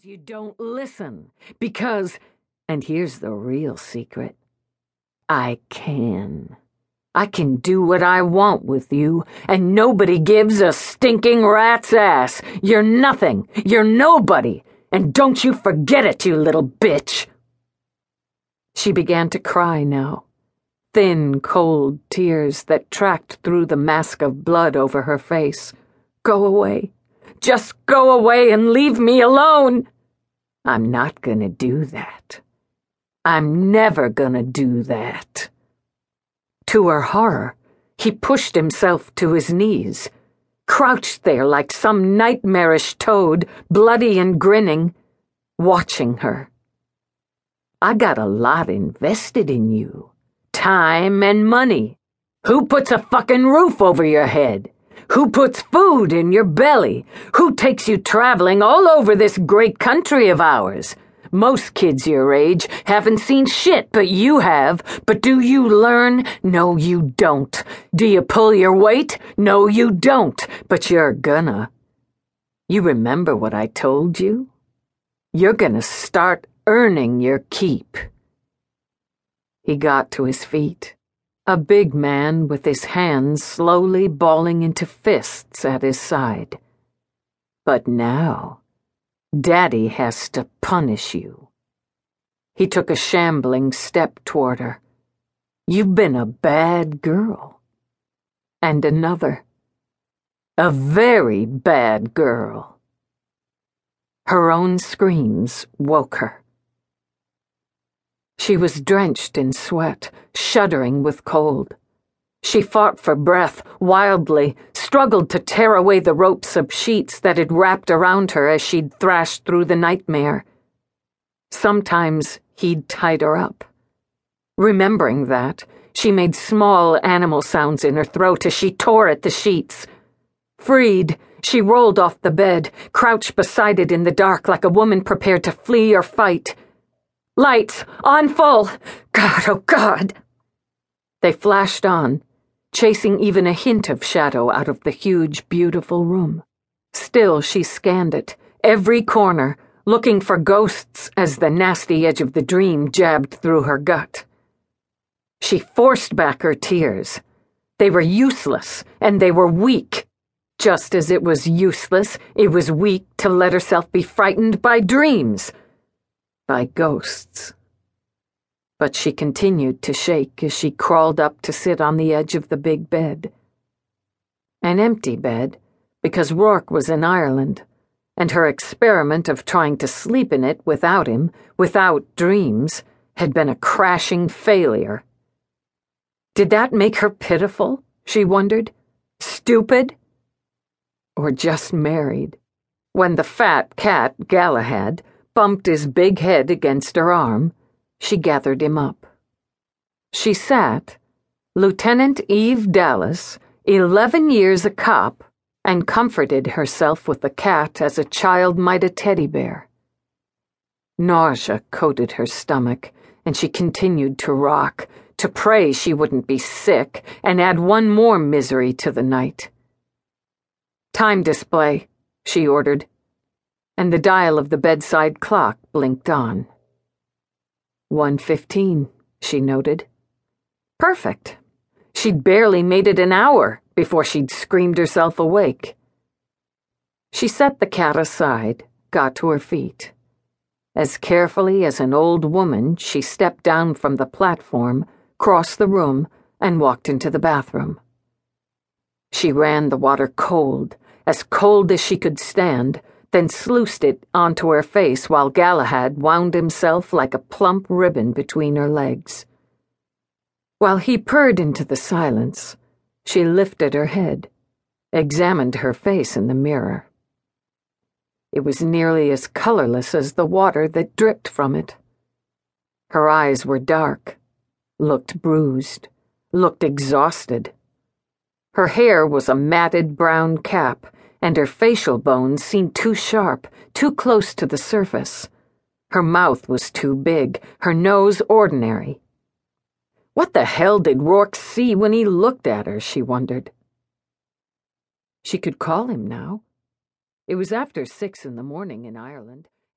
Because you don't listen. Because, and here's the real secret I can. I can do what I want with you, and nobody gives a stinking rat's ass. You're nothing. You're nobody. And don't you forget it, you little bitch. She began to cry now. Thin, cold tears that tracked through the mask of blood over her face. Go away. Just go away and leave me alone. I'm not gonna do that. I'm never gonna do that. To her horror, he pushed himself to his knees, crouched there like some nightmarish toad, bloody and grinning, watching her. I got a lot invested in you time and money. Who puts a fucking roof over your head? Who puts food in your belly? Who takes you traveling all over this great country of ours? Most kids your age haven't seen shit, but you have. But do you learn? No, you don't. Do you pull your weight? No, you don't. But you're gonna. You remember what I told you? You're gonna start earning your keep. He got to his feet. A big man with his hands slowly balling into fists at his side. But now, Daddy has to punish you. He took a shambling step toward her. You've been a bad girl. And another. A very bad girl. Her own screams woke her. She was drenched in sweat, shuddering with cold. She fought for breath, wildly, struggled to tear away the ropes of sheets that had wrapped around her as she'd thrashed through the nightmare. Sometimes he'd tied her up. Remembering that, she made small animal sounds in her throat as she tore at the sheets. Freed, she rolled off the bed, crouched beside it in the dark like a woman prepared to flee or fight. Lights, on full. God, oh God. They flashed on, chasing even a hint of shadow out of the huge, beautiful room. Still, she scanned it, every corner, looking for ghosts as the nasty edge of the dream jabbed through her gut. She forced back her tears. They were useless, and they were weak. Just as it was useless, it was weak to let herself be frightened by dreams by ghosts. But she continued to shake as she crawled up to sit on the edge of the big bed. An empty bed, because Roarke was in Ireland, and her experiment of trying to sleep in it without him, without dreams, had been a crashing failure. Did that make her pitiful? She wondered. Stupid? Or just married? When the fat cat, Galahad, bumped his big head against her arm, she gathered him up. She sat, Lieutenant Eve Dallas, eleven years a cop, and comforted herself with the cat as a child might a teddy bear. Nausea coated her stomach, and she continued to rock, to pray she wouldn't be sick, and add one more misery to the night. Time display, she ordered and the dial of the bedside clock blinked on. 1.15, she noted. Perfect. She'd barely made it an hour before she'd screamed herself awake. She set the cat aside, got to her feet. As carefully as an old woman, she stepped down from the platform, crossed the room, and walked into the bathroom. She ran the water cold, as cold as she could stand, then sluiced it onto her face while Galahad wound himself like a plump ribbon between her legs. While he purred into the silence, she lifted her head, examined her face in the mirror. It was nearly as colorless as the water that dripped from it. Her eyes were dark, looked bruised, looked exhausted. Her hair was a matted brown cap and her facial bones seemed too sharp, too close to the surface. Her mouth was too big, her nose ordinary. What the hell did Roarke see when he looked at her, she wondered. She could call him now. It was after six in the morning in Ireland.